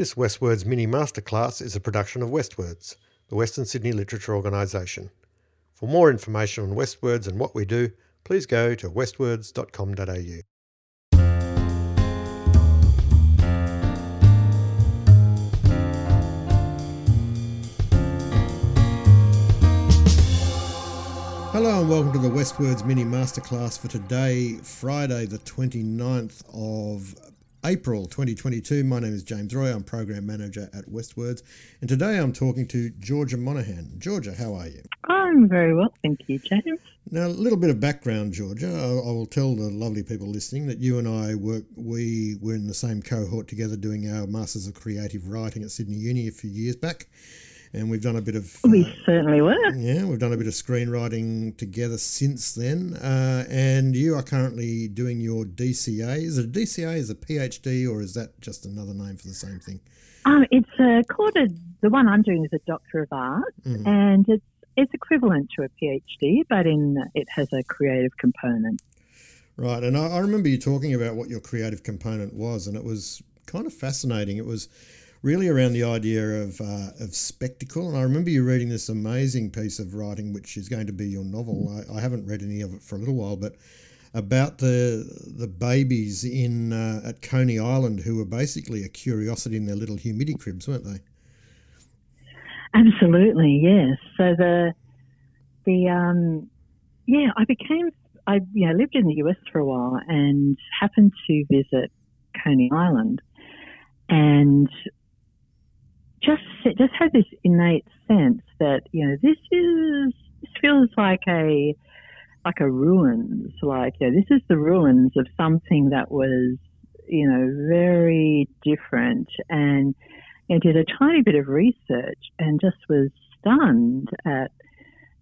This WestWords mini masterclass is a production of WestWords, the Western Sydney Literature Organisation. For more information on WestWords and what we do, please go to westwords.com.au. Hello and welcome to the WestWords mini masterclass for today, Friday, the 29th of April 2022. My name is James Roy. I'm Program Manager at WestWords. And today I'm talking to Georgia Monaghan. Georgia, how are you? I'm very well, thank you, James. Now, a little bit of background, Georgia. I, I will tell the lovely people listening that you and I work, we were in the same cohort together doing our Masters of Creative Writing at Sydney Uni a few years back and we've done a bit of. We uh, certainly were. Yeah, we've done a bit of screenwriting together since then. Uh, and you are currently doing your DCA. Is it a DCA? Is it a PhD, or is that just another name for the same thing? Um, it's uh, called a. The one I'm doing is a Doctor of Arts, mm-hmm. and it's it's equivalent to a PhD, but in it has a creative component. Right, and I, I remember you talking about what your creative component was, and it was kind of fascinating. It was really around the idea of, uh, of spectacle. And I remember you reading this amazing piece of writing, which is going to be your novel. I, I haven't read any of it for a little while, but about the the babies in uh, at Coney Island who were basically a curiosity in their little humidity cribs, weren't they? Absolutely, yes. So the the um, yeah, I became I you know lived in the US for a while and happened to visit Coney Island, and just just had this innate sense that you know this is this feels like a like a ruins, like you know, this is the ruins of something that was you know very different, and know, did a tiny bit of research and just was stunned at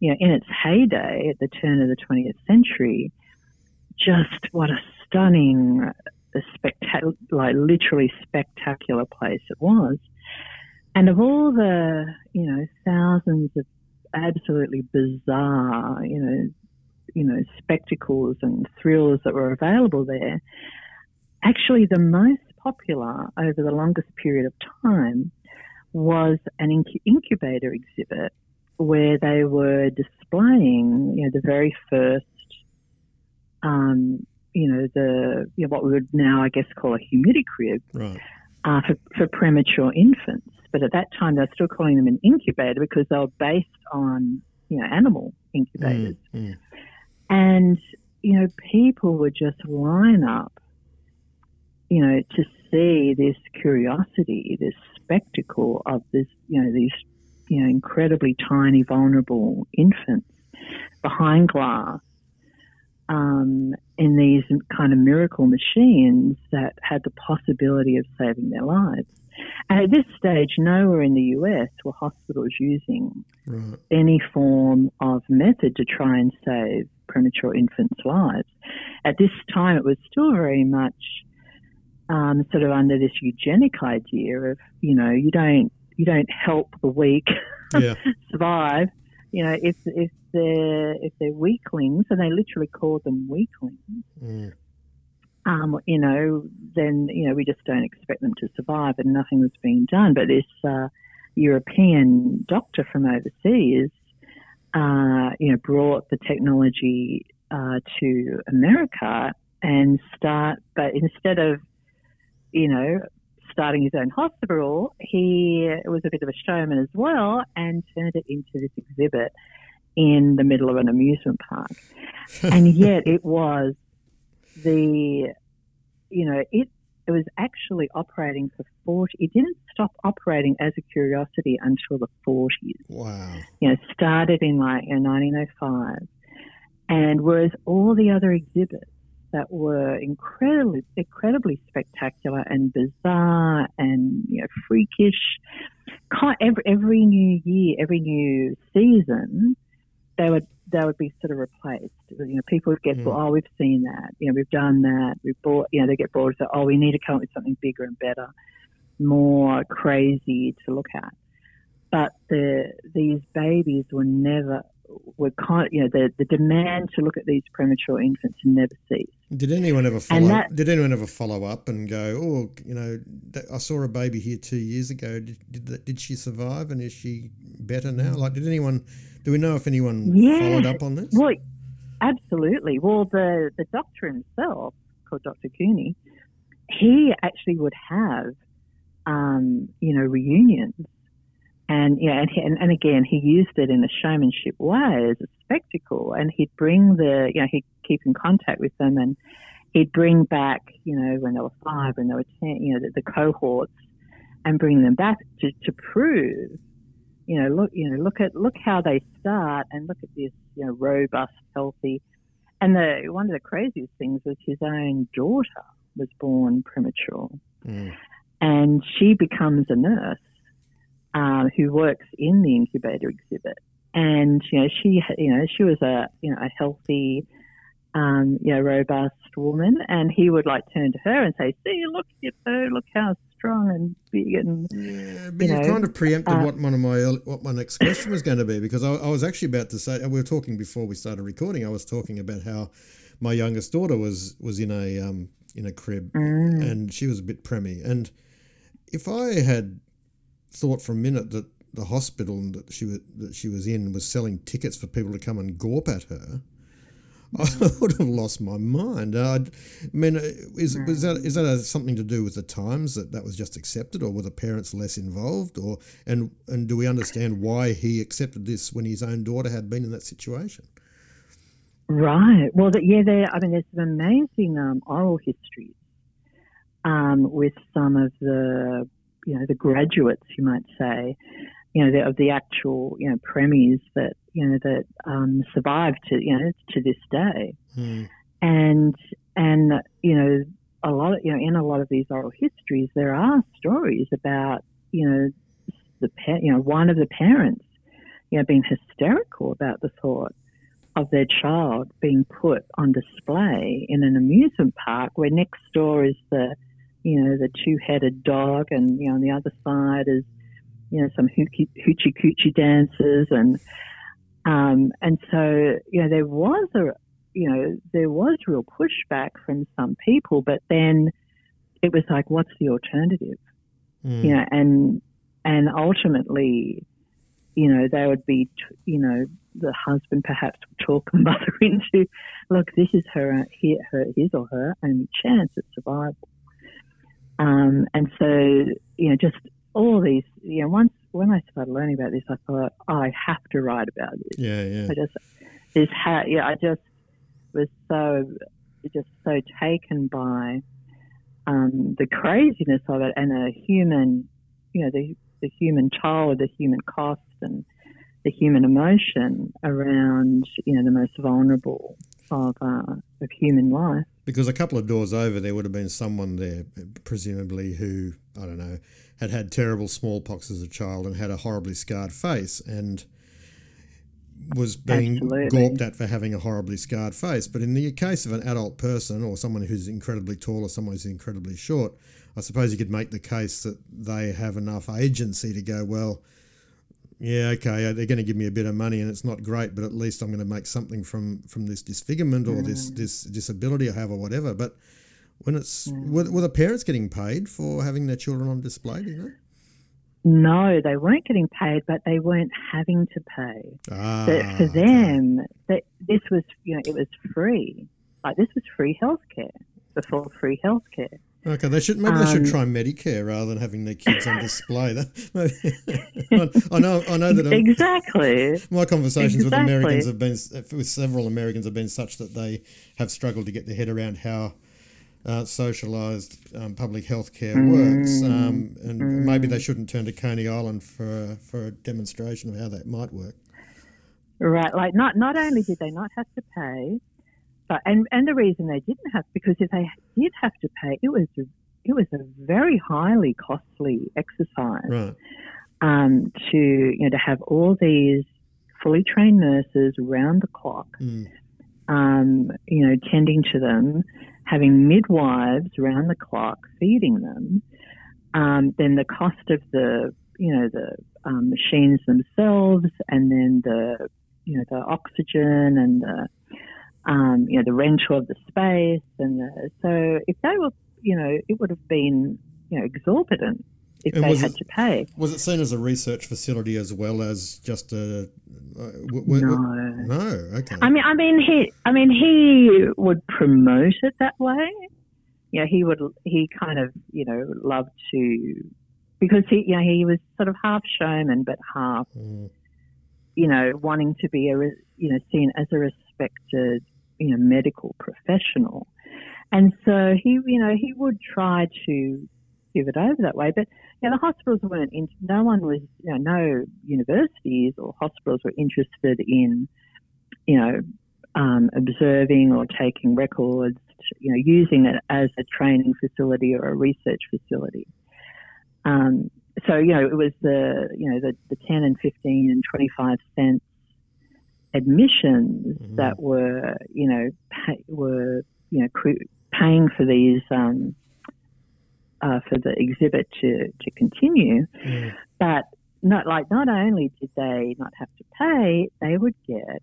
you know in its heyday at the turn of the 20th century, just what a stunning, uh, spectacular, like literally spectacular place it was. And of all the, you know, thousands of absolutely bizarre, you know, you know, spectacles and thrills that were available there, actually the most popular over the longest period of time was an incubator exhibit where they were displaying, you know, the very first, um, you know, the you know, what we would now, I guess, call a humidity crib right. Uh, for, for premature infants but at that time they were still calling them an incubator because they were based on you know animal incubators, mm, mm. and you know people would just line up, you know, to see this curiosity, this spectacle of this, you know, these you know incredibly tiny, vulnerable infants behind glass. Um, in these kind of miracle machines that had the possibility of saving their lives. And at this stage, nowhere in the US were hospitals using right. any form of method to try and save premature infants' lives. At this time, it was still very much um, sort of under this eugenic idea of, you know, you don't you don't help the weak yeah. survive. You know, if if they're if they're weaklings, and they literally call them weaklings. Mm um, you know, then you know we just don't expect them to survive, and nothing was being done. But this uh, European doctor from overseas, uh, you know, brought the technology uh, to America and start, but instead of, you know, starting his own hospital, he was a bit of a showman as well and turned it into this exhibit in the middle of an amusement park. and yet it was the, you know, it, it was actually operating for 40, it didn't stop operating as a curiosity until the 40s. Wow. You know, started in like you know, 1905. And whereas all the other exhibits that were incredibly, incredibly spectacular and bizarre and you know freakish. Every, every new year, every new season, they would they would be sort of replaced. You know, people would get, mm. oh, we've seen that. You know, we've done that. We've bought. You know, they get bored. So, oh, we need to come up with something bigger and better, more crazy to look at. But the these babies were never were kind, you know, the, the demand to look at these premature infants never ceased. Did anyone ever follow? That, did anyone ever follow up and go, oh, you know, I saw a baby here two years ago. Did did, did she survive, and is she better now? Like, did anyone? Do we know if anyone yeah, followed up on this? Well, absolutely. Well, the the doctor himself, called Dr. Couney, he actually would have, um, you know, reunions and yeah, and, and, and again, he used it in a showmanship way as a spectacle, and he'd bring the, you know, he'd keep in contact with them, and he'd bring back, you know, when they were five, when they were ten, you know, the, the cohorts, and bring them back to, to prove, you know, look, you know, look at look how they start, and look at this, you know, robust, healthy, and the one of the craziest things was his own daughter was born premature, mm. and she becomes a nurse um, who works in the incubator exhibit, and you know she you know she was a you know a healthy, um, you know robust woman, and he would like turn to her and say, "See, look at her, look how strong and big and yeah, but you, know, kind of preempted uh, what one of my what my next question was going to be because I, I, was actually about to say we were talking before we started recording. I was talking about how my youngest daughter was was in a um, in a crib mm. and she was a bit preemie and if I had thought for a minute that the hospital that she was, that she was in was selling tickets for people to come and gorp at her. I would have lost my mind. Uh, I mean, uh, is was that is that a, something to do with the times that that was just accepted, or were the parents less involved, or and and do we understand why he accepted this when his own daughter had been in that situation? Right. Well, the, yeah, there. I mean, there's some amazing um, oral histories um, with some of the you know, the graduates, you might say, you know, the, of the actual, you know, premies that, you know, that um, survived to, you know, to this day. Hmm. And, and, you know, a lot of, you know, in a lot of these oral histories, there are stories about, you know, the, you know, one of the parents, you know, being hysterical about the thought of their child being put on display in an amusement park where next door is the, you know, the two-headed dog, and you know, on the other side is, you know, some hoochie coochie dancers, and um, and so you know, there was a, you know, there was real pushback from some people, but then it was like, what's the alternative? Mm. You know, and and ultimately, you know, they would be, you know, the husband perhaps would talk the mother into, look, this is her, her, his or her only chance at survival. Um, and so, you know, just all these, you know, once when I started learning about this, I thought, oh, I have to write about this. Yeah, yeah. I just, this, ha- yeah, I just was so, just so taken by um, the craziness of it and a human, you know, the the human child, the human cost, and the human emotion around, you know, the most vulnerable of uh, of human life because a couple of doors over there would have been someone there, presumably who I don't know had had terrible smallpox as a child and had a horribly scarred face and was being Absolutely. gawped at for having a horribly scarred face. But in the case of an adult person or someone who's incredibly tall or someone who's incredibly short, I suppose you could make the case that they have enough agency to go, well, yeah, okay, they're going to give me a bit of money and it's not great, but at least I'm going to make something from from this disfigurement or mm. this this disability I have or whatever. But when it's mm. were, were, the parents getting paid for having their children on display? Do you know? No, they weren't getting paid, but they weren't having to pay. Ah, for them, that this was you know it was free. Like this was free healthcare before free healthcare. Okay, they should maybe um, they should um, try Medicare rather than having their kids on display. I know, I know that I'm, exactly. My conversations exactly. with Americans have been with several Americans have been such that they have struggled to get their head around how uh, socialised um, public health care mm, works, um, and mm. maybe they shouldn't turn to Coney Island for for a demonstration of how that might work. Right, like not not only did they not have to pay, but and and the reason they didn't have because if they did have to pay, it was it was a very highly costly exercise. Right. Um, to you know to have all these fully trained nurses round the clock, mm. um, you know, tending to them, having midwives round the clock feeding them. Um, then the cost of the you know the um, machines themselves, and then the you know the oxygen and the um, you know the rental of the space and the, so if they were you know it would have been you know exorbitant if And they had it- to pay. Was it seen as a research facility as well as just a? Uh, w- w- No. w- no. Okay. I mean, I mean, he, I mean, he would promote it that way. You know, he would, he kind of, you know, loved to, because he, you know, he was sort of half showman, but half, Mm. you know, wanting to be a, you know, seen as a respected, you know, medical professional. And so he, you know, he would try to give it over that way, but you know, the hospitals weren't. In, no one was. You know, no universities or hospitals were interested in, you know, um, observing or taking records. You know, using it as a training facility or a research facility. Um, so you know, it was the you know the, the ten and fifteen and twenty five cents admissions Mhm. that were you know pay, were you know paying for these um, uh, for the exhibit to to continue. Mm. But not like not only did they not have to pay, they would get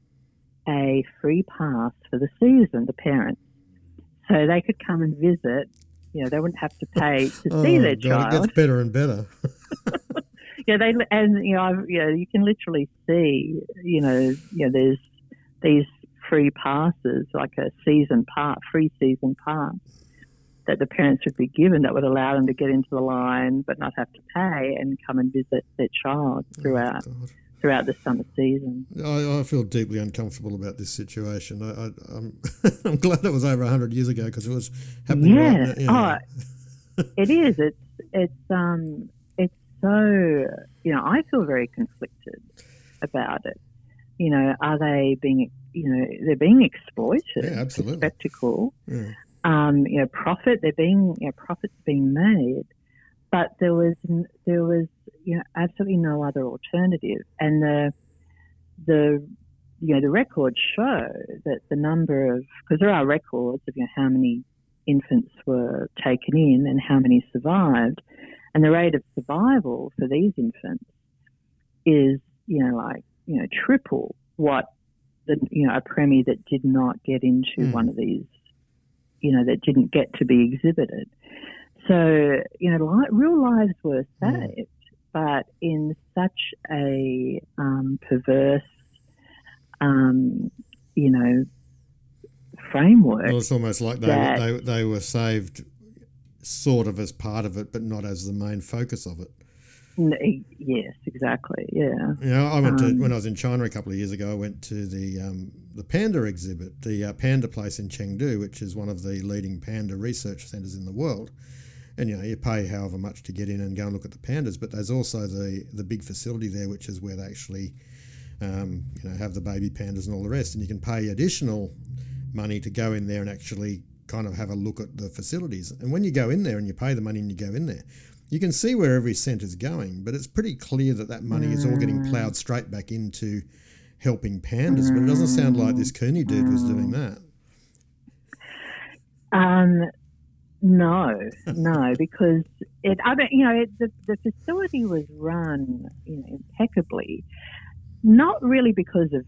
a free pass for the season. The parents, so they could come and visit. You know, they wouldn't have to pay to Oh, see their God, child. It gets better and better. Yeah, they and you know, I've, you know, you can literally see, you know, you know, there's these free passes, like a season pass, free season pass, that the parents would be given that would allow them to get into the line but not have to pay and come and visit their child throughout God. throughout the summer season. I, I feel deeply uncomfortable about this situation. I, I, I'm, I'm glad it was over 100 years ago because it was happening Yeah. right now. Oh, it is. It's it's um it's so you know I feel very conflicted about it. You know, are they being you know they're being exploited? Yeah, absolutely. Spectacle. Yeah. Um, you know, profit. They're being you know profits being made, but there was there was you know absolutely no other alternative, and the the you know the records show that the number of because there are records of you know how many infants were taken in and how many survived, and the rate of survival for these infants is you know like you know triple what the you know a premier that did not get into Mm. one of these you know that didn't get to be exhibited. So you know li- real lives were Mm. saved, but in such a um, perverse um, you know framework. Well, it's almost like they, that- they, they were saved sort of as part of it, but not as the main focus of it. Yes, exactly. Yeah. You know, I went to Um, when I was in China a couple of years ago. I went to the um, the panda exhibit, the uh, panda place in Chengdu, which is one of the leading panda research centres in the world. And you know, you pay however much to get in and go and look at the pandas, but there's also the the big facility there, which is where they actually, um, you know, have the baby pandas and all the rest. And you can pay additional money to go in there and actually kind of have a look at the facilities. And when you go in there and you pay the money and you go in there, you can see where every cent is going, but it's pretty clear that that money is all getting ploughed straight back into helping pandas. But it doesn't sound like this Couney dude was doing that. Um, no, no, because it. I mean, you know, it, the the facility was run, you know, impeccably. Not really because of,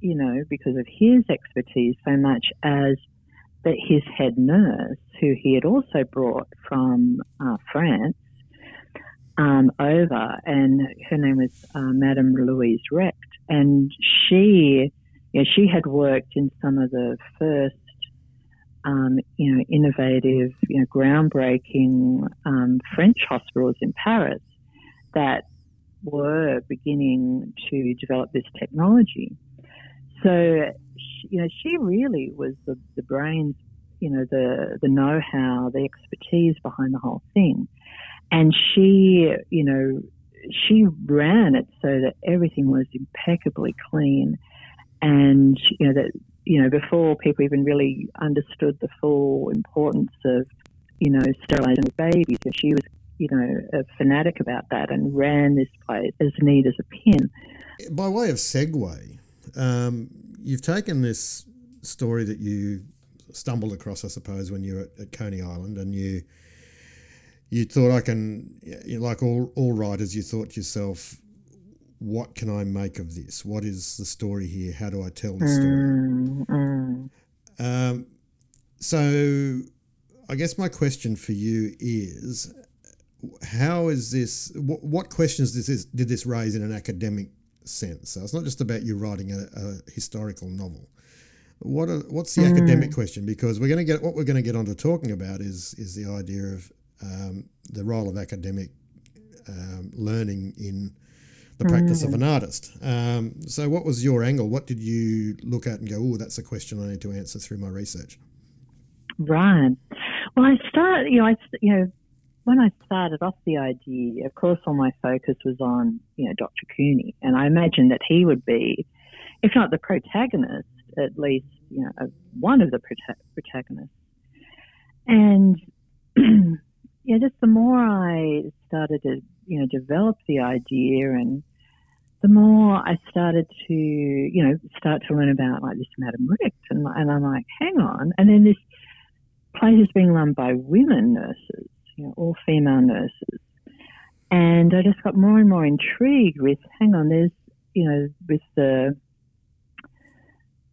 you know, because of his expertise so much as that his head nurse, who he had also brought from uh, France, um, over, and her name was uh, Madame Louise Recht, and she, you know, she had worked in some of the first um, you know, innovative, you know, groundbreaking um, French hospitals in Paris that were beginning to develop this technology. So, she, you know, she really was the, the brains, you know, the the know-how, the expertise behind the whole thing, and she, you know, she ran it so that everything was impeccably clean, and you know that you know, before people even really understood the full importance of, you know, sterilizing babies. She was, you know, a fanatic about that and ran this place as neat as a pin. By way of segue, um, you've taken this story that you stumbled across, I suppose, when you were at, at Coney Island, and you you thought I can, you know, like all all writers, you thought to yourself, what can I make of this? What is the story here? How do I tell the story? Mm, mm. Um, so, I guess my question for you is how is this what, what questions this did this raise in an academic sense so it's not just about you writing a, a historical novel what are, what's the Mm. academic question because we're going to get what we're going to get onto talking about is is the idea of um, the role of academic um, learning in the practice Mm. of an artist um, so what was your angle what did you look at and go oh that's a question i need to answer through my research Right. Well, I started, you know, I, you know, when I started off the idea, of course, all my focus was on, you know, Dr. Couney, and I imagined that he would be, if not the protagonist, at least, you know, one of the prota- protagonists. And, yeah, just the more I started to, you know, develop the idea and the more I started to, you know, start to learn about like this Madame Recht, and, and I'm like, hang on, and then this place is being run by women nurses, you know, all female nurses. And I just got more and more intrigued with, hang on, there's, you know, with the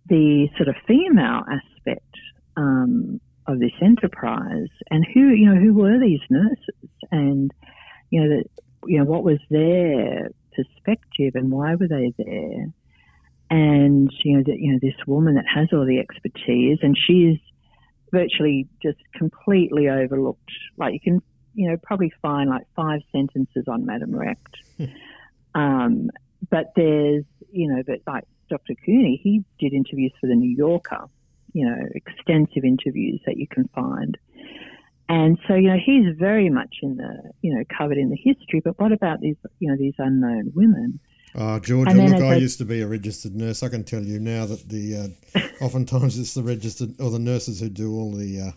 the sort of female aspect um, of this enterprise, and who, you know, who were these nurses, and you know, that, you know, what was their perspective, and why were they there? And you know, that you know, this woman that has all the expertise, and she is virtually just completely overlooked. Like you can, you know, probably find like five sentences on Madame Recht. um, but there's, you know, but like Dr. Couney, he did interviews for the New Yorker, you know, extensive interviews that you can find. And so, you know, he's very much in the, you know, covered in the history. But what about these, you know, these unknown women? Oh, Georgia, look, I I- used to be a registered nurse. I can tell you now that the uh, oftentimes it's the registered or the nurses who do all the uh,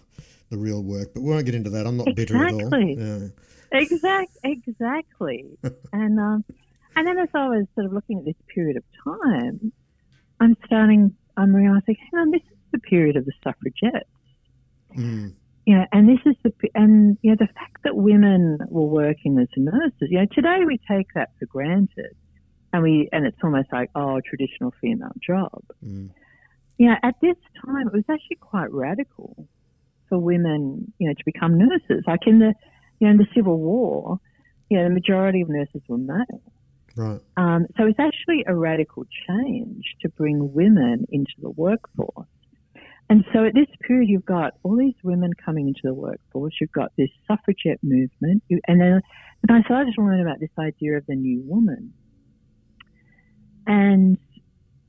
the real work. But we won't get into that. I'm not bitter at all. Exactly. Yeah. Exact, exactly. and um, and then as I was sort of looking at this period of time, I'm starting, I'm realizing, hang on, this is the period of the suffragettes. Mm. You know, and this is the and you know the fact that women were working as nurses. You know, today we take that for granted, and we and it's almost like oh, traditional female job. Mm. You know, at this time it was actually quite radical for women, you know, to become nurses. Like in the, you know, in the Civil War, you know, the majority of nurses were male. Right. Um, so it's actually a radical change to bring women into the workforce. And so at this period, you've got all these women coming into the workforce. You've got this suffragette movement, you, and then and I started to learn about this idea of the new woman. And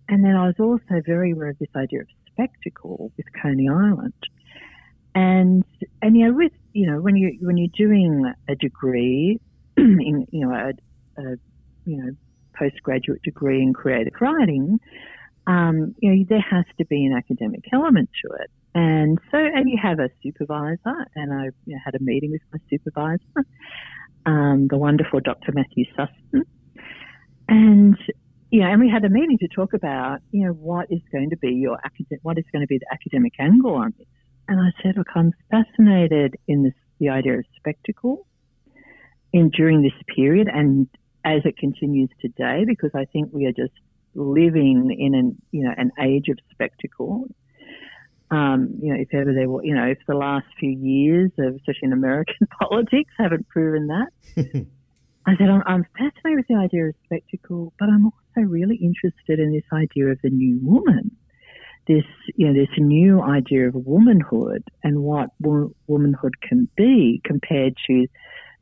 and then I was also very aware of this idea of spectacle with Coney Island. And and you know with you know when you when you're doing a degree in you know a, a you know postgraduate degree in creative writing, um, you know there has to be an academic element to it. And so and you have a supervisor, and I you know, had a meeting with my supervisor, um, the wonderful Dr. Matthew Suston, and you know, and we had a meeting to talk about, you know, what is going to be your academic, what is going to be the academic angle on this. And I said, look, I'm fascinated in this, the idea of spectacle in during this period and as it continues today, because I think we are just living in an, you know, an age of spectacle. Um, you know, if ever there were, you know, if the last few years of, especially in American politics, haven't proven that. I said, I'm, I'm fascinated with the idea of spectacle, but I'm also really interested in this idea of the new woman. This, you know, this new idea of womanhood and what wo- womanhood can be compared to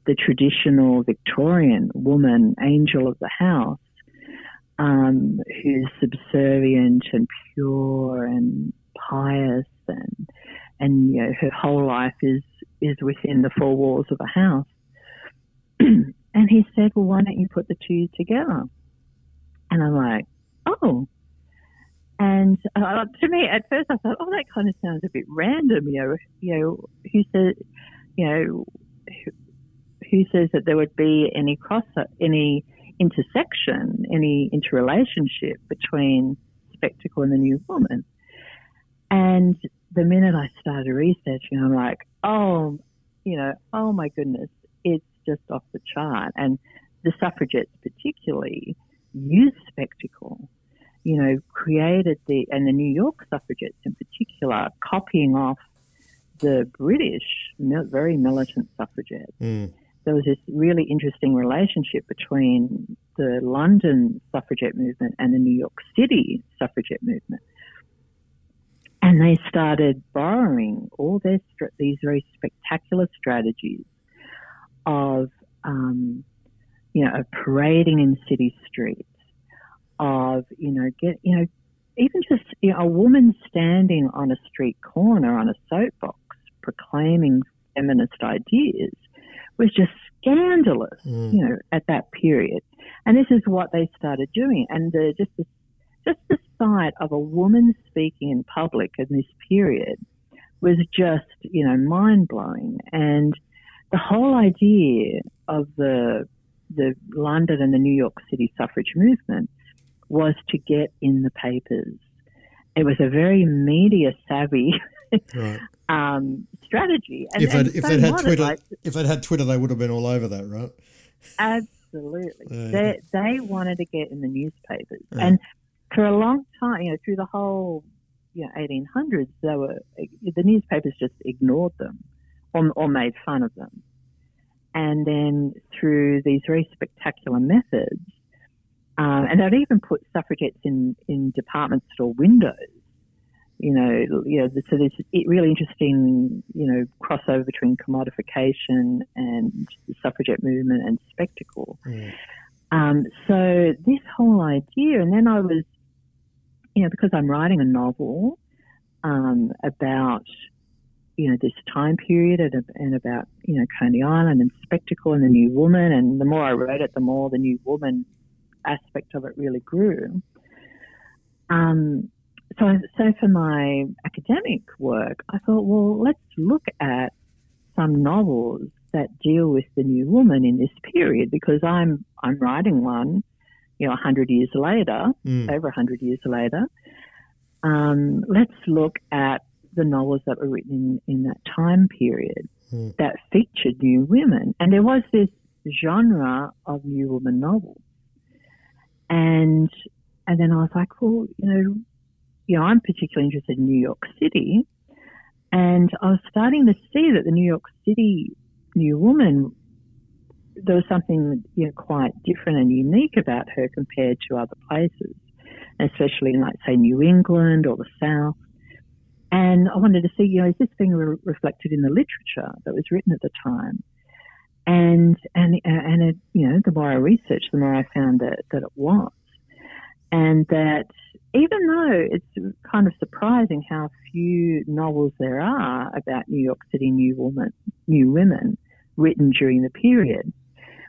the traditional Victorian woman, angel of the house, um, who's subservient and pure and pious and, and, you know, her whole life is, is within the four walls of a house. And he said, Well, why don't you put the two together? And I'm like, Oh. And uh, to me, at first, I thought, Oh, that kind of sounds a bit random. You know, you know, who says, you know, who, who says that there would be any cross, any intersection, any interrelationship between spectacle and the new woman? And the minute I started researching, I'm like, Oh, you know, oh my goodness, it's just off the chart. And the suffragettes, particularly, use spectacle. You know, created the and the New York suffragettes in particular, copying off the British very militant suffragettes. Mm. There was this really interesting relationship between the London suffragette movement and the New York City suffragette movement. And they started borrowing all their these very spectacular strategies of, um, you know, of parading in city streets, of you know, get you know, even just you know, a woman standing on a street corner on a soapbox proclaiming feminist ideas was just scandalous, mm. you know, at that period. And this is what they started doing. And the, just the, just the sight of a woman speaking in public in this period was just, you know, mind blowing. And the whole idea of the the London and the New York City suffrage movement was to get in the papers. It was a very media savvy right. um, strategy. And, if, if so they'd had Twitter, like, if they'd had Twitter, they would have been all over that, right? Absolutely. They they wanted to get in the newspapers, and for a long time, you know, through the whole you know 1800s, they were the newspapers just ignored them or, or made fun of them, and then through these very spectacular methods. Um, and they'd even put suffragettes in, in department store windows you know, you know, so there's really interesting, you know, crossover between commodification and the suffragette movement and spectacle. Mm. Um, so this whole idea, and then I was, you know, because I'm writing a novel um, about, you know, this time period and, and about, you know, Coney Island and spectacle and the new woman, and the more I wrote it, the more the new woman aspect of it really grew. Um, so, so for my academic work, I thought, well, let's look at some novels that deal with the new woman in this period because I'm I'm writing one, you know, hundred years later, mm. over hundred years later. Um, let's look at the novels that were written in, in that time period mm. that featured new women, and there was this genre of new woman novels, and and then I was like, well, you know, you know, I'm particularly interested in New York City. And I was starting to see that the New York City new woman, there was something you know, quite different and unique about her compared to other places, especially in, like, say, New England or the South. And I wanted to see, you know, is this being re- reflected in the literature that was written at the time? And and and it, you know, the more I researched, the more I found that that it was, and that even though it's kind of surprising how few novels there are about New York City new woman, new women written during the period,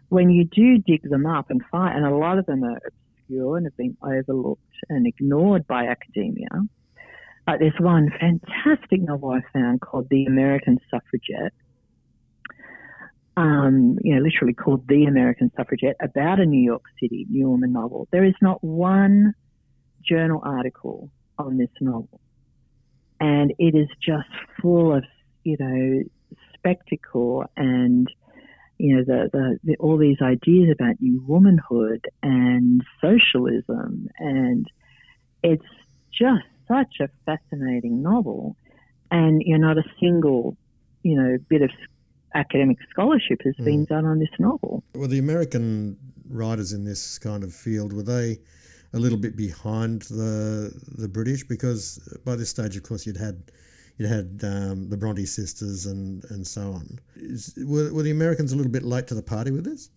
when you do dig them up and find, and a lot of them are obscure and have been overlooked and ignored by academia. Like there's one fantastic novel I found called The American Suffragette. Um, you know, literally called The American Suffragette about a New York City new woman novel. There is not one journal article on this novel. And it is just full of, you know, spectacle and, you know, the, the, the all these ideas about new womanhood and socialism. And it's just such a fascinating novel. And, you know, not a single, you know, bit of academic scholarship has mm. been done on this novel. Well, the American writers in this kind of field, were they a little bit behind the the British because by this stage, of course, you'd had you'd had um, the Bronte sisters and and so on. Is, were, were the Americans a little bit late to the party with this?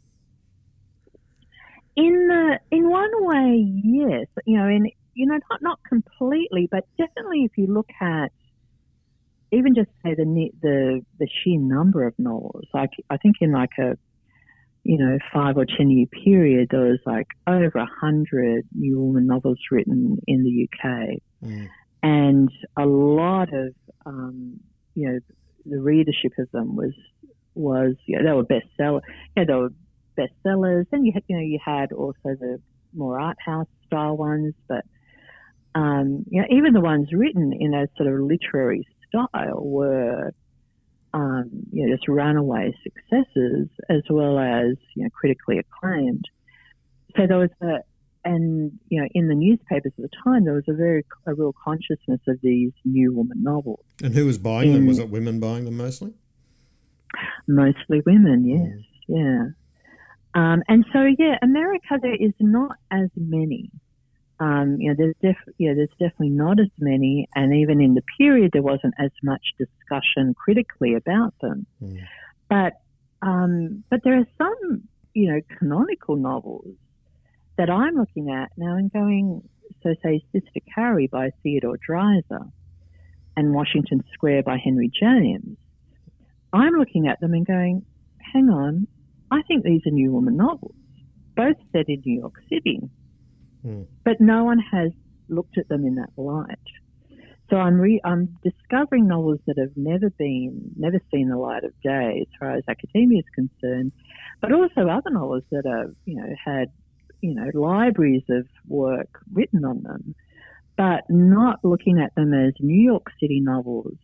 In the in one way, yes. You know, in you know, not not completely, but definitely if you look at even just say the the the sheer number of novels, like I think in like a you know, five or ten year period, there was like over a hundred new woman novels written in the UK, mm. and a lot of, um, you know, the readership of them was was you know, they were bestseller, yeah, they were bestsellers. Then you had, you know, you had also the more art house style ones, but um, you know, even the ones written in a sort of literary style were um, you know, just runaway successes as well as you know critically acclaimed. So there was a, and you know, in the newspapers at the time, there was a very a real consciousness of these new woman novels. And who was buying them? Was it women buying them mostly? Mostly women, yes, yeah. Um, and so, yeah, America there is not as many. Um, you know, there's def- yeah, there's definitely not as many, and even in the period, there wasn't as much discussion critically about them. Mm. But um, but there are some, you know, canonical novels that I'm looking at now and going. So, say, Sister Carrie by Theodore Dreiser, and Washington Square by Henry James. I'm looking at them and going, hang on, I think these are New Woman novels, both set in New York City. Mm. But no one has looked at them in that light. So I'm re- I'm discovering novels that have never been, never seen the light of day as far as academia is concerned, but also other novels that have, you know, had, you know, libraries of work written on them, but not looking at them as New York City novels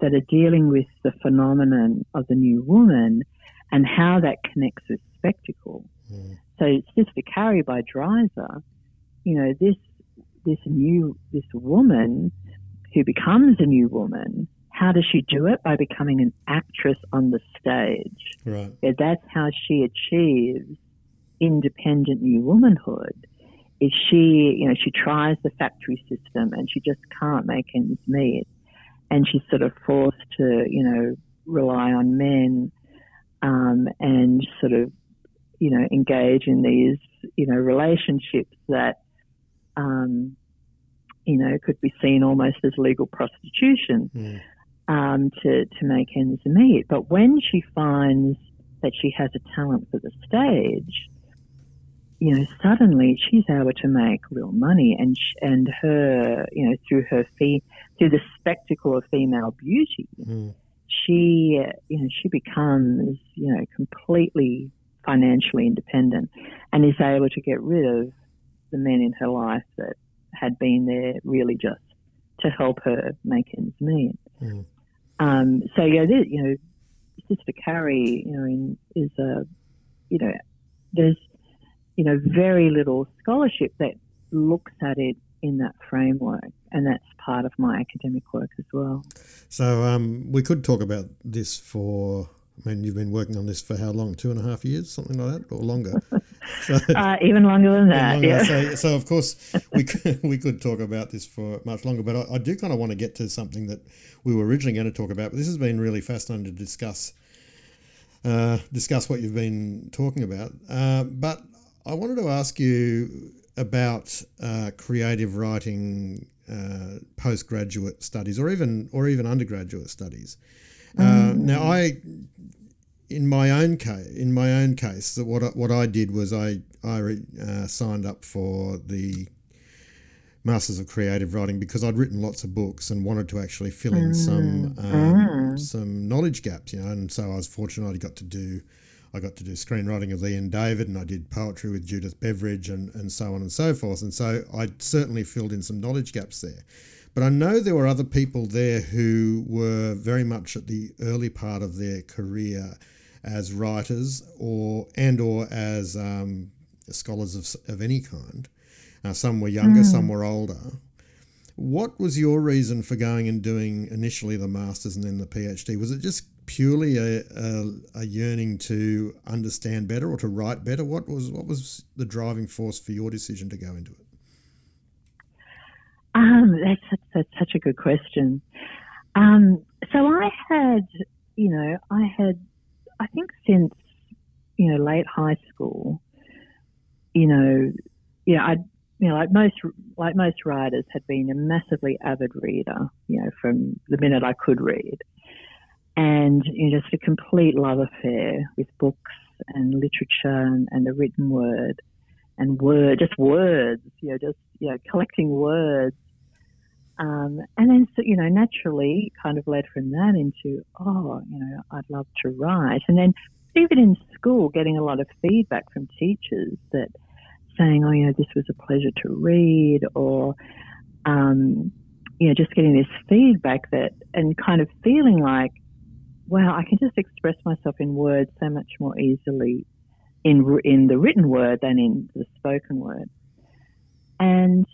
that are dealing with the phenomenon of the new woman and how that connects with spectacle. Mm. So Sister Carrie by Dreiser, you know, this this new this woman who becomes a new woman, how does she do it? By becoming an actress on the stage. Right. That's how she achieves independent new womanhood. Is she, you know, she tries the factory system and she just can't make ends meet. And she's sort of forced to, you know, rely on men um, and sort of, you know, engage in these, you know, relationships that, um, you know, could be seen almost as legal prostitution Mm. um, to to make ends meet. But when she finds that she has a talent for the stage, you know, suddenly she's able to make real money, and sh- and her, you know, through her fee, through the spectacle of female beauty, Mm. she, you know, she becomes, you know, completely financially independent, and is able to get rid of the men in her life that had been there really just to help her make ends meet. Mm. Um, so yeah, this, you know, Sister Carrie, you know, in, is a, you know, there's, you know, very little scholarship that looks at it in that framework, and that's part of my academic work as well. So um, we could talk about this for. I mean, you've been working on this for how long? Two and a half years, something like that, or longer. So, Uh, even longer than that, longer. yeah. So, so of course we could, we could talk about this for much longer, but I, I do kind of want to get to something that we were originally going to talk about. But this has been really fascinating to discuss uh, discuss what you've been talking about. Uh, but I wanted to ask you about uh, creative writing uh, postgraduate studies, or even or even undergraduate studies. Uh, now, I in my own case, in my own case, that what I, what I did was I I re- uh, signed up for the Masters of Creative Writing because I'd written lots of books and wanted to actually fill in some um, some knowledge gaps, you know. And so I was fortunate I got to do I got to do screenwriting with Ian David and I did poetry with Judith Beveridge and, and so on and so forth. And so I certainly filled in some knowledge gaps there. But I know there were other people there who were very much at the early part of their career as writers or and or as um, scholars of, of any kind. Uh, some were younger, some were older. What was your reason for going and doing initially the masters and then the PhD? Was it just purely a, a, a yearning to understand better or to write better? What was what was the driving force for your decision to go into it? Um, that's, that's, that's such a good question. Um, so I had, you know, I had, I think since, you know, late high school, you know, yeah, I, you know, like most, like most writers, had been a massively avid reader, you know, from the minute I could read, and you know, just a complete love affair with books and literature and, and the written word and word, just words, you know, just you know, collecting words. Um, and then, so, you know, naturally kind of led from that into, oh, you know, I'd love to write. And then even in school, getting a lot of feedback from teachers that saying, oh, you know, this was a pleasure to read or, um, you know, just getting this feedback that, and kind of feeling like, wow, I can just express myself in words so much more easily in in the written word than in the spoken word. and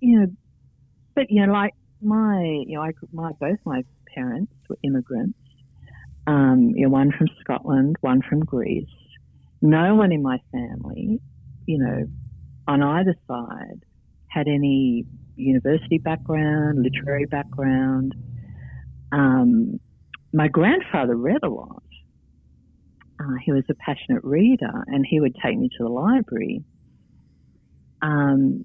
you know, but you know, like my you know, I, my both my parents were immigrants. Um, you know, one from Scotland, one from Greece. No one in my family, you know, on either side had any university background, literary background. Um, my grandfather read a lot. Uh, he was a passionate reader, and he would take me to the library. Um,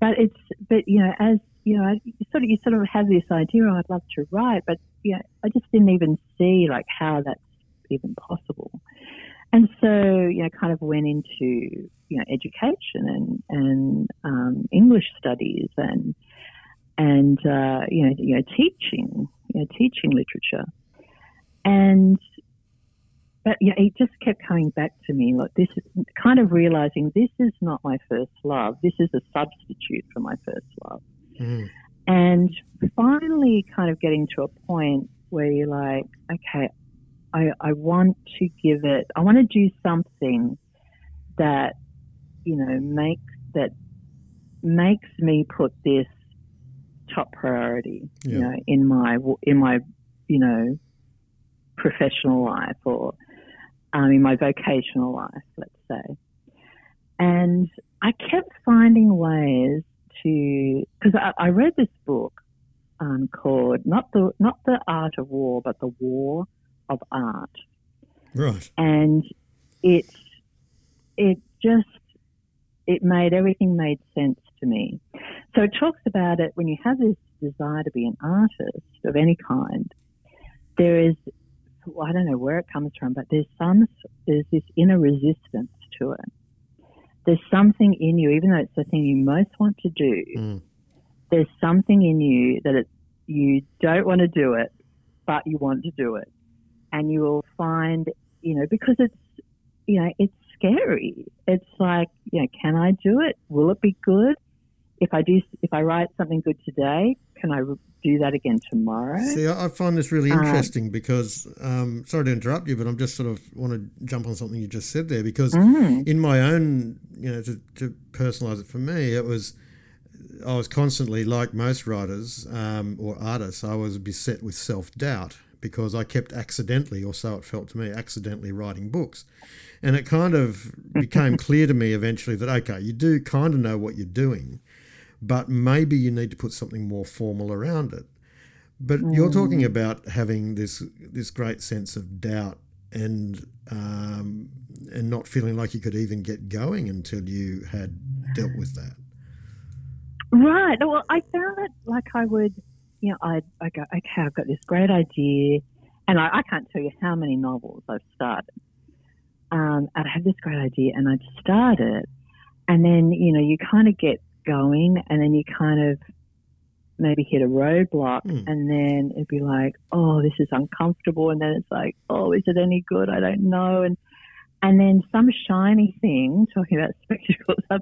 but it's, but you know, as you know, you sort of you sort of have this idea. Oh, I'd love to write, but you know, I just didn't even see like how that's even possible. And so, you know, kind of went into you know education and and um, English studies and and uh, you know you know teaching you know teaching literature and but yeah, it just kept coming back to me. Like this, is kind of realizing this is not my first love. This is a substitute for my first love. Mm. And finally, kind of getting to a point where you're like, okay, I, I want to give it. I want to do something that you know makes that makes me put this top priority. Yeah. You know, in my in my you know professional life or um, in my vocational life, let's say. And I kept finding ways to, because I, I, read this book um, called not the not the art of war, but the war of art. Right. And it it just it made everything made sense to me. So it talks about it when you have this desire to be an artist of any kind. There is I don't know where it comes from, but there's some there's this inner resistance to it. There's something in you, even though it's the thing you most want to do. Mm. There's something in you that it, you don't want to do it, but you want to do it, and you will find, you know, because it's, you know, it's scary. It's like, you know, can I do it? Will it be good? If I do, if I write something good today, can I do that again tomorrow? See, I find this really um, interesting um, because, um, sorry to interrupt you, but I'm just sort of want to jump on something you just said there because mm. in my own, you know, to, to personalize it for me, it was. I was constantly, like most writers um, or artists, I was beset with self doubt because I kept accidentally, or so it felt to me, accidentally writing books. And it kind of became clear to me eventually that, okay, you do kind of know what you're doing, but maybe you need to put something more formal around it. But mm. you're talking mm. about having this this great sense of doubt and um, and not feeling like you could even get going until you had dealt with that. Right. Well, I found it like I would, you know, I I go, okay, I've got this great idea, and I, I can't tell you how many novels I've started. Um, and I have this great idea, and I'd start it, and then you know you kind of get going and then you kind of maybe hit a roadblock mm. and then it'd be like, oh, this is uncomfortable. And then it's like, oh, is it any good? I don't know. And, and then some shiny thing, talking about spectacles, some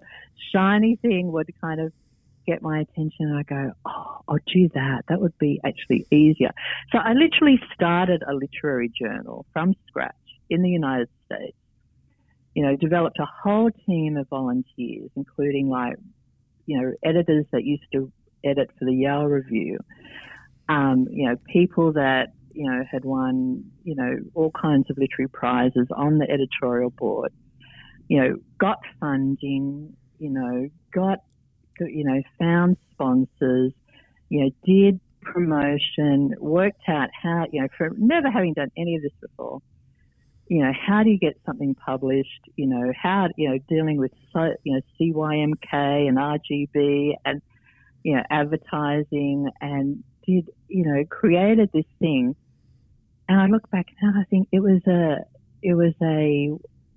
shiny thing would kind of get my attention and I go, oh, I'll do that. That would be actually easier. So I literally started a literary journal from scratch in the United States. You know, developed a whole team of volunteers, including like you know, editors that used to edit for the Yale Review, um, you know, people that, you know, had won, you know, all kinds of literary prizes on the editorial board, you know, got funding, you know, got, you know, found sponsors, you know, did promotion, worked out how, you know, for never having done any of this before, you know, how do you get something published? You know, how, you know, dealing with, so, you know, CYMK and RGB and, you know, advertising and did, you know, created this thing. And I look back now, I think it was a, it was a,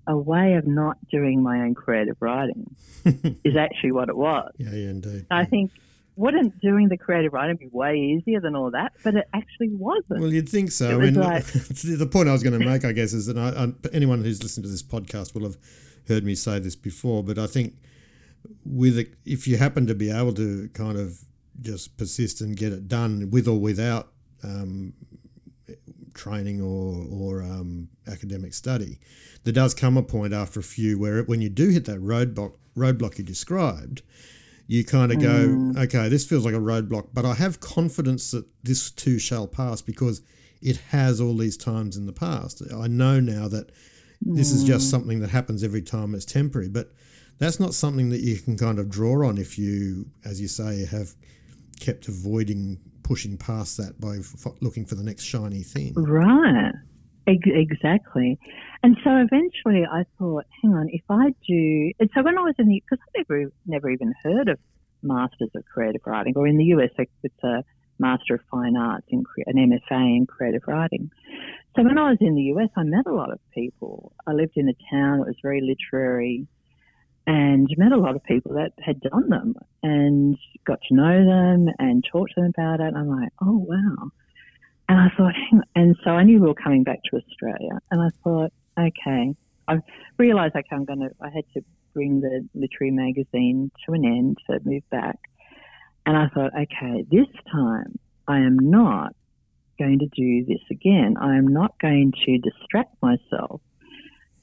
a way of not doing my own creative writing is actually what it was. Yeah, yeah, indeed. I think wouldn't doing the creative writing be way easier than all that? But it actually wasn't. Well, you'd think so. I mean, like, the point I was going to make, I guess, is that I, I, anyone who's listened to this podcast will have heard me say this before. But I think with a, if you happen to be able to kind of just persist and get it done with or without um, training or or um, academic study. There does come a point after a few where when you do hit that roadblock roadblock you described, you kind of go, Mm. okay, this feels like a roadblock, but I have confidence that this too shall pass because it has all these times in the past. I know now that this is Mm. just something that happens every time it's temporary, but that's not something that you can kind of draw on if you, as you say, have kept avoiding pushing past that by f- looking for the next shiny thing. Right. Ex- Exactly. And so eventually I thought, hang on, if I do, and so when I was in the, because I never, never even heard of Masters of Creative Writing, or in the US, it's a Master of Fine Arts, in, an MFA in Creative Writing. So when I was in the US, I met a lot of people. I lived in a town that was very literary and met a lot of people that had done them and got to know them and talked to them about it. And I'm like, oh, wow. And I thought, hang. And so I knew we were coming back to Australia. And I thought, okay, I realised, okay, I'm going to, I had to bring the literary magazine to an end to move back. And I thought, okay, this time I am not going to do this again. I am not going to distract myself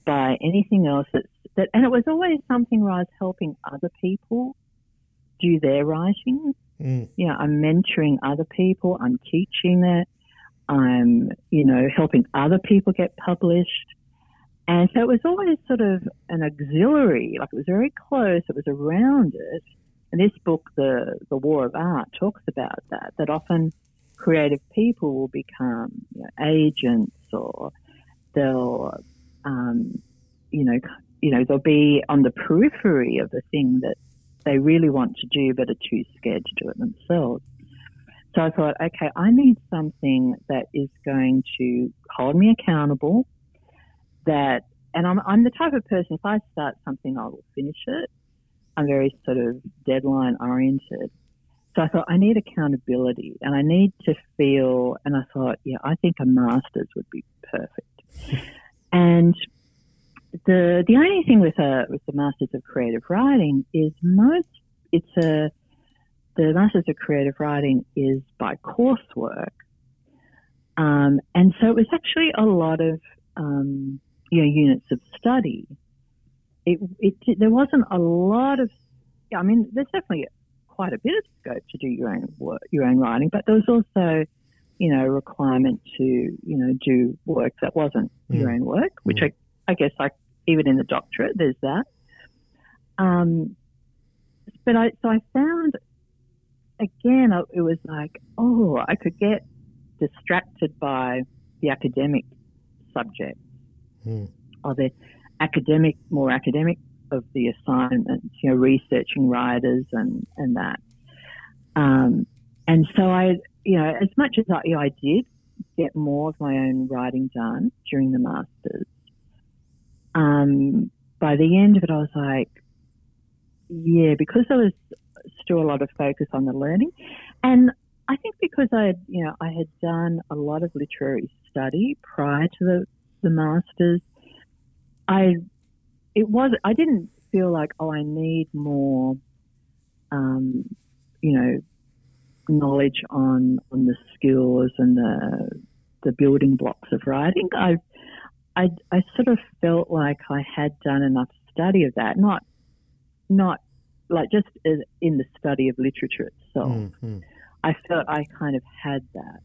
by anything else that's, that, and it was always something where I was helping other people do their writing Mm. you know, I'm mentoring other people, I'm teaching it, I'm, you know, helping other people get published. And so it was always sort of an auxiliary, like it was very close, it was around it. And this book, The, the War of Art, talks about that, that often creative people will become you know, agents or they'll, um, you know, you know, they'll be on the periphery of the thing that they really want to do but are too scared to do it themselves. So I thought, okay, I need something that is going to hold me accountable. That, and I'm, I'm the type of person, if I start something, I will finish it. I'm very sort of deadline oriented. So I thought, I need accountability and I need to feel, and I thought, yeah, I think a master's would be perfect. and the the only thing with a with the Masters of Creative Writing is most it's a the Masters of Creative Writing is by coursework, um, and so it was actually a lot of um, you know units of study. It, it there wasn't a lot of I mean there's definitely quite a bit of scope to do your own work your own writing, but there was also you know a requirement to you know do work that wasn't your Mm. own work, which Mm. I I guess like even in the doctorate, there's that. Um, but I so I found again it was like oh I could get distracted by the academic subject Mm. or the academic more academic of the assignments, you know, researching writers and and that. Um, and so I, you know, as much as I, you know, I did get more of my own writing done during the masters, um, by the end of it, I was like, yeah, because I was still a lot of focus on the learning, and I think because I, had, you know, I had done a lot of literary study prior to the the masters, I, it was I didn't feel like oh I need more, um, you know, knowledge on on the skills and the the building blocks of writing. I I, I sort of felt like I had done enough study of that, not not like just in the study of literature itself. Mm, mm. I felt I kind of had that.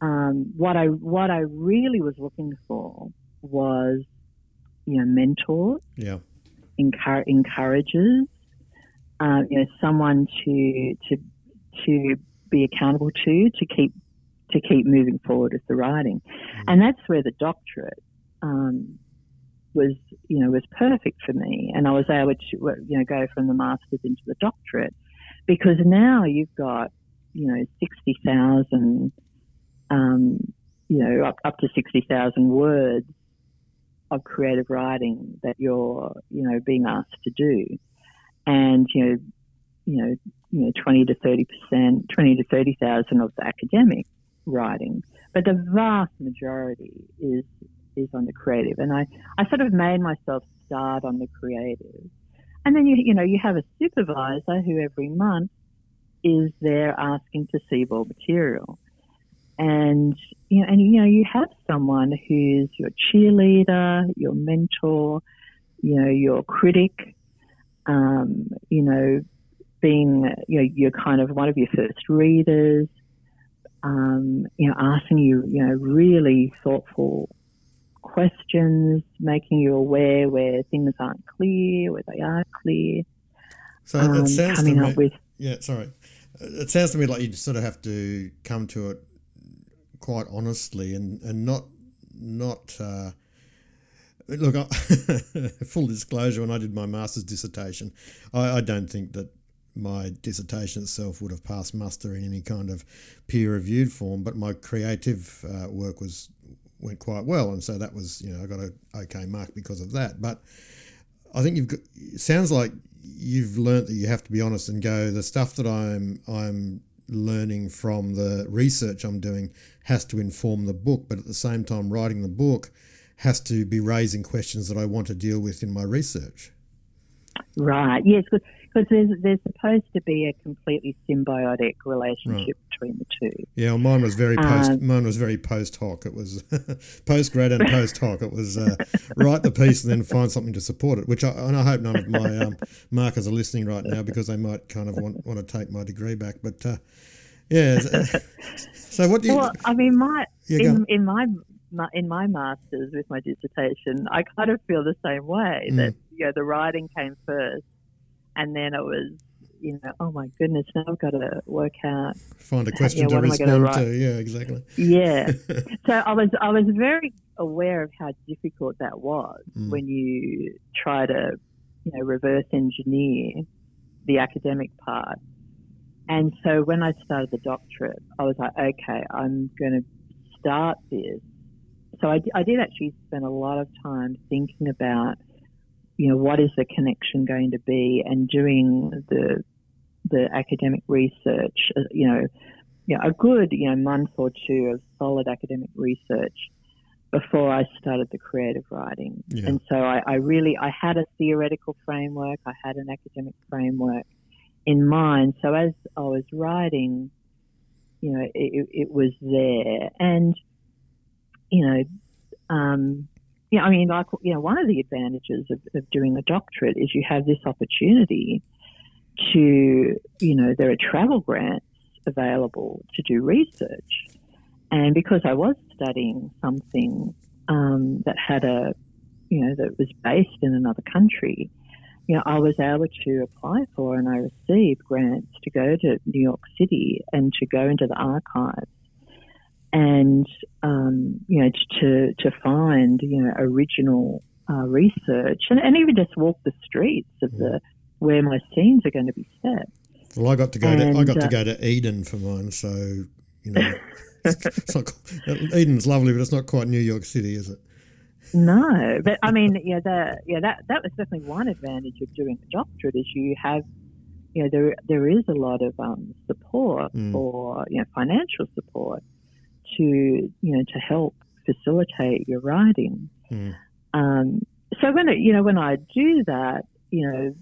Um, what I what I really was looking for was, you know, mentors, Yeah. encour- encourages, uh, you know, someone to to to be accountable to to keep to keep moving forward with the writing, and that's where the doctorate um, was, you know, was perfect for me, and I was able to, you know, go from the masters into the doctorate. Because now you've got, you know, sixty thousand, um, you know, up up to sixty thousand words of creative writing that you're, you know, being asked to do, and you know, you know, you know, twenty to thirty percent, twenty to thirty thousand of the academic writing, but the vast majority is is on the creative, and I I sort of made myself start on the creative, and then you you know you have a supervisor who every month is there asking to see more material. and you know, and you know, you have someone who's your cheerleader, your mentor, you know, your critic, um, you know, being you know, you're kind of one of your first readers, um, you know, asking you, you know, really thoughtful questions, making you aware where things aren't clear, where they are clear. So um, it sounds coming to me, up with yeah, sorry. It sounds to me like you sort of have to come to it quite honestly and, and not not uh, look. I, full disclosure: when I did my master's dissertation, I, I don't think that my dissertation itself would have passed muster in any kind of peer-reviewed form, but my creative uh, work was went quite well, and so that was you know I got a okay mark because of that. But I think you've got, sounds like you've learnt that you have to be honest and go the stuff that I'm I'm learning from the research I'm doing has to inform the book, but at the same time writing the book has to be raising questions that I want to deal with in my research. Right. Yes, because there's there's supposed to be a completely symbiotic relationship right. between the two. Yeah, well, mine was very post. Um, mine was very post hoc. It was post grad and post hoc. It was uh, write the piece and then find something to support it. Which I, and I hope none of my um, markers are listening right now because they might kind of want, want to take my degree back. But uh, yeah. So what do you? Well, I mean, my in, in my in my masters with my dissertation, I kind of feel the same way mm. that you know the writing came first, and then it was you know oh my goodness now I've got to work out. Find a question to respond to. yeah exactly. Yeah. So I was I was very aware of how difficult that was mm. when you try to you know reverse engineer the academic part. And so when I started the doctorate I was like okay I'm going to start this. So I, I did actually spend a lot of time thinking about, you know, what is the connection going to be, and doing the the academic research. Uh, you know, you know, a good you know month or two of solid academic research before I started the creative writing. Yeah. And so I, I really I had a theoretical framework, I had an academic framework in mind. So as I was writing, you know, it, it was there and you know, um, yeah, I mean, like, you know, one of the advantages of, of doing a doctorate is you have this opportunity to, you know, there are travel grants available to do research. And because I was studying something um, that had a, you know, that was based in another country, you know, I was able to apply for and I received grants to go to New York City and to go into the archives and um, you know to to find you know original uh, research and, and even just walk the streets of the where my scenes are going to be set. Well, I got to go and, to I got uh, to go to Eden for mine, so you know, it's not, Eden's lovely, but it's not quite New York City, is it? No, but I mean, yeah, the, yeah, that that was definitely one advantage of doing a doctorate is you have, you know, there there is a lot of um, support mm. for you know financial support to you know to help facilitate your writing. Mm. Um, so when it, you know when I do that, you know,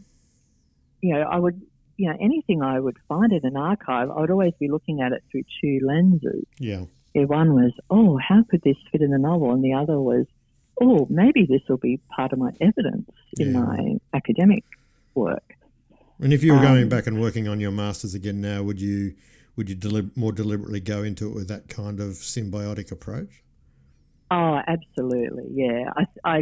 you know I would you know anything I would find in an archive, I would always be looking at it through two lenses. Yeah. One was, oh, how could this fit in the novel, and the other was, oh, maybe this will be part of my evidence in yeah. my academic work. And if you were going um, back and working on your masters again now, would you would you deli- more deliberately go into it with that kind of symbiotic approach? Oh, absolutely, yeah. I, I,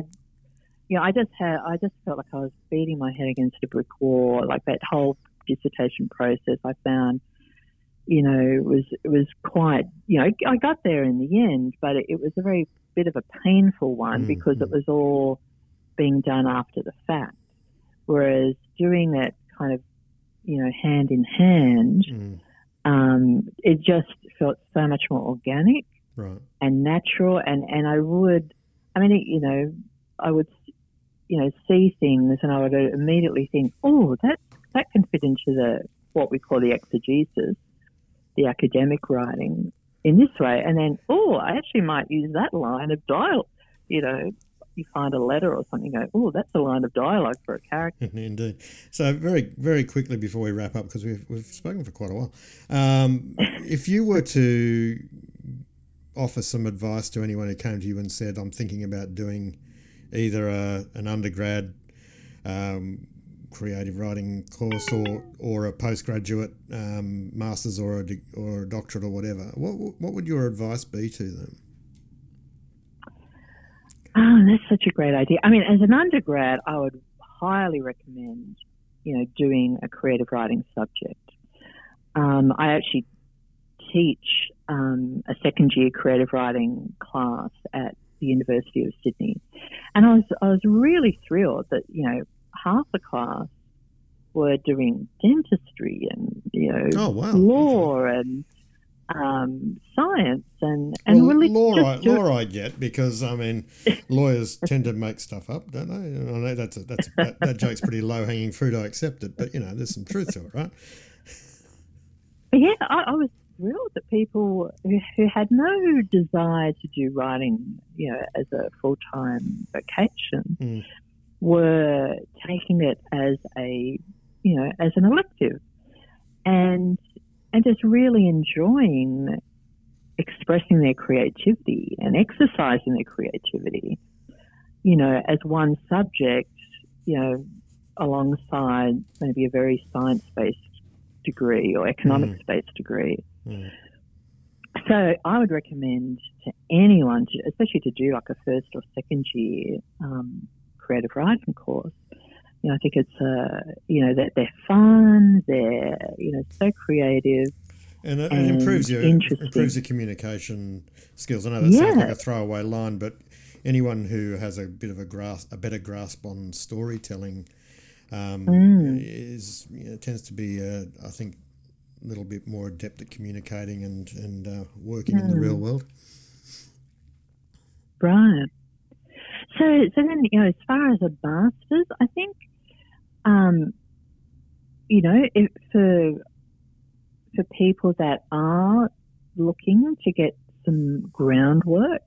you know, I just had, I just felt like I was beating my head against a brick wall. Like that whole dissertation process, I found, you know, was it was quite, you know, I got there in the end, but it, it was a very bit of a painful one mm-hmm. because it was all being done after the fact. Whereas doing that kind of, you know, hand in hand. Mm um, it just felt so much more organic right. and natural. And, and I would, I mean, you know, I would, you know, see things and I would immediately think, oh, that, that can fit into the, what we call the exegesis, the academic writing in this way. And then, oh, I actually might use that line of dialogue, you know, you find a letter or something, go, oh, that's a line of dialogue for a character. Indeed. So very, very quickly before we wrap up, because we've, we've spoken for quite a while, um, if you were to offer some advice to anyone who came to you and said, "I'm thinking about doing either a, an undergrad um, creative writing course or or a postgraduate um, masters or a or a doctorate or whatever." What what would your advice be to them? Oh, that's such a great idea. I mean, as an undergrad, I would highly recommend, you know, doing a creative writing subject. Um, I actually teach um, a second year creative writing class at the University of Sydney, and I was I was really thrilled that you know half the class were doing dentistry and you know oh, wow. law and um, science and and well, really law, law I get because I mean lawyers tend to make stuff up, don't they? I know that's a, that's a, that, that joke's pretty low hanging fruit. I accept it, but you know there's some truth to it, right? Yeah, I, I was thrilled that people who, who, had no desire to do writing, you know, as a full time vocation, mm. were taking it as a, you know, as an elective, and and just really enjoying expressing their creativity and exercising their creativity, you know, as one subject, you know, alongside maybe a very science based degree or economics based mm. degree. Mm. So I would recommend to anyone, to, especially to do like a first or second year um, creative writing course. You know, I think it's uh, you know that they're fun, they're you know so creative, and it, and it improves your improves your communication skills. I know that yeah. sounds like a throwaway line, but anyone who has a bit of a grasp, a better grasp on storytelling, um, mm. is you know, tends to be, uh, I think, a little bit more adept at communicating and and uh, working mm. in the real mm. world. Right. So, so then, you know, as far as a master's, I think um, you know, if, for for people that are looking to get some groundwork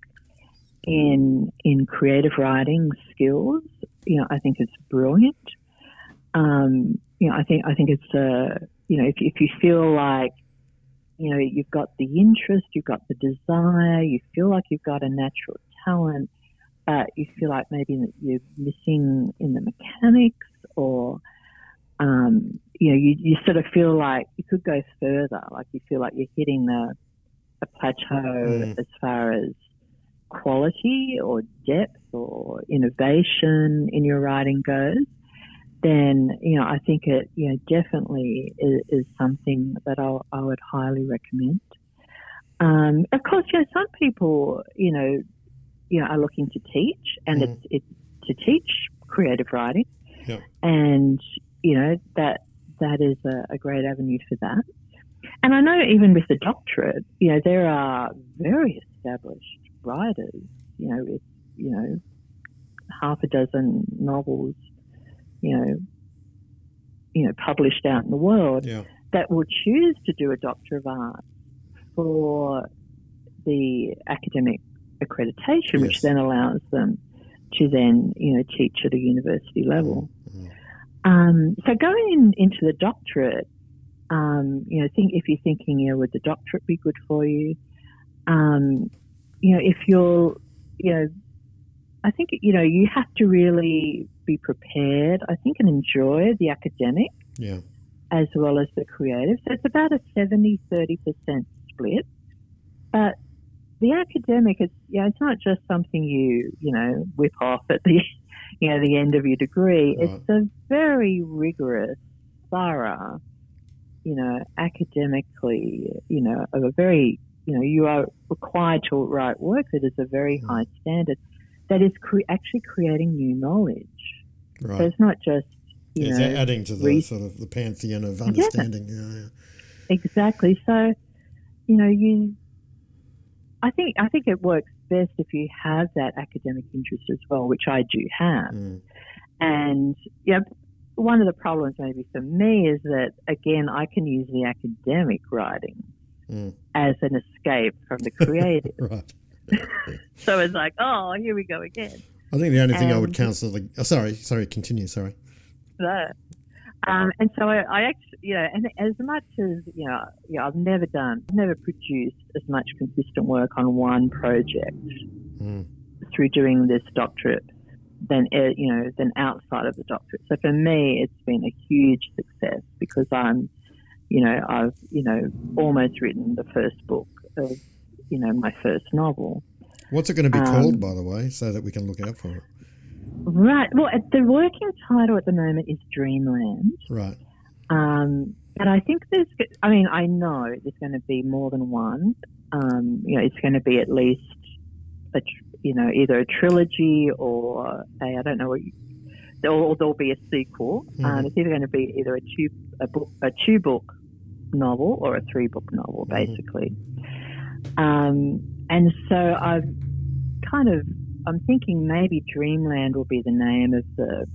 in in creative writing skills, you know, I think it's brilliant. Um, you know, I think I think it's a you know, if if you feel like you know you've got the interest, you've got the desire, you feel like you've got a natural talent, but you feel like maybe you're missing in the mechanics or um, you know, you, you sort of feel like you could go further, like you feel like you're hitting the a plateau mm. as far as quality or depth or innovation in your writing goes, then you know I think it you know definitely is, is something that I'll, I would highly recommend. Um, of course, you know some people you know you know are looking to teach, and mm. it's, it's to teach creative writing, yeah. and you know that that is a, a great avenue for that. And I know even with the doctorate, you know, there are very established writers, you know, with, you know, half a dozen novels, you know, you know, published out in the world yeah. that will choose to do a Doctor of Arts for the academic accreditation, yes. which then allows them to then, you know, teach at a university level. Mm. Um, so going in, into the doctorate, um, you know, think if you're thinking, you know, would the doctorate be good for you? Um, you know, if you're, you know, I think you know you have to really be prepared. I think and enjoy the academic, yeah, as well as the creative. So it's about a 70 30 percent split. But the academic is, yeah, it's not just something you you know whip off at the you know, the end of your degree. Right. It's a very rigorous, thorough, you know, academically, you know, of a very, you know, you are required to write work that is a very high standard that is cre- actually creating new knowledge. Right. So it's not just, you yeah, know, adding to the re- sort of the pantheon of understanding. Yeah. Yeah, yeah. Exactly. So, you know, you, I think, I think it works best if you have that academic interest as well, which I do have. Mm. And yeah, one of the problems maybe for me is that again I can use the academic writing mm. as an escape from the creative. right. so it's like, oh, here we go again. I think the only thing I would counsel the oh, sorry, sorry, continue, sorry. No. Um, and so I, I actually, you know, and as much as you know, yeah, I've never done, I've never produced as much consistent work on one project Mm. through doing this doctorate than uh, you know than outside of the doctorate. So for me, it's been a huge success because I'm, you know, I've you know almost written the first book of you know my first novel. What's it going to be Um, called, by the way, so that we can look out for it? Right. Well, the working title at the moment is Dreamland. Right. Um, but I think there's, I mean, I know there's going to be more than one. Um, you know, it's going to be at least, a, you know, either a trilogy or a, I don't know, what you- or there'll be a sequel. Um, Mhm. it's either going to be either a two, a book, a two book novel or a three book novel, Mhm. basically. Um, and so I've kind of, I'm thinking maybe Dreamland will be the name of the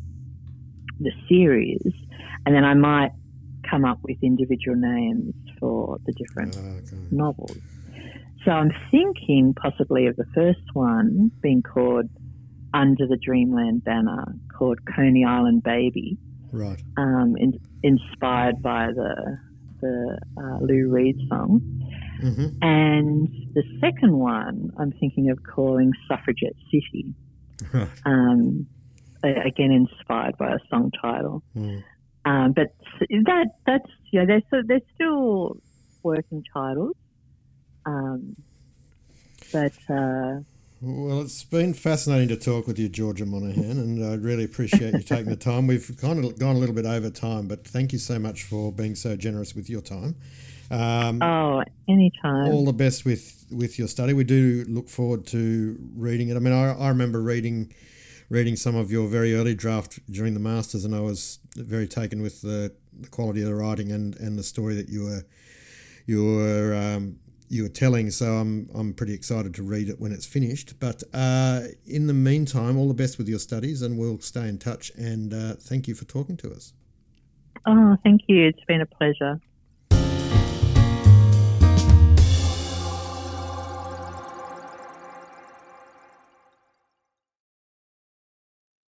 the series, and then I might come up with individual names for the different Ah, okay. novels. So I'm thinking possibly of the first one being called Under the Dreamland Banner, called Coney Island Baby, Right. um, in, inspired by the the uh, Lou Reed song. Hmm And the second one I'm thinking of calling Suffragette City, Right. um, again inspired by a song title. Mm. Um, but that that's you know they're so they're still working titles. Um, but uh, Well, it's been fascinating to talk with you, Georgia Monahan, and I really appreciate you taking the time. We've kind of gone a little bit over time, but thank you so much for being so generous with your time. Um, oh, anytime. all the best with with your study. We do look forward to reading it. I mean, I, I remember reading reading some of your very early draft during the masters, and I was very taken with the, the quality of the writing and, and the story that you were you were um, you were telling. So I'm I'm pretty excited to read it when it's finished. But uh, in the meantime, all the best with your studies, and we'll stay in touch. And uh, thank you for talking to us. oh, thank you. It's been a pleasure.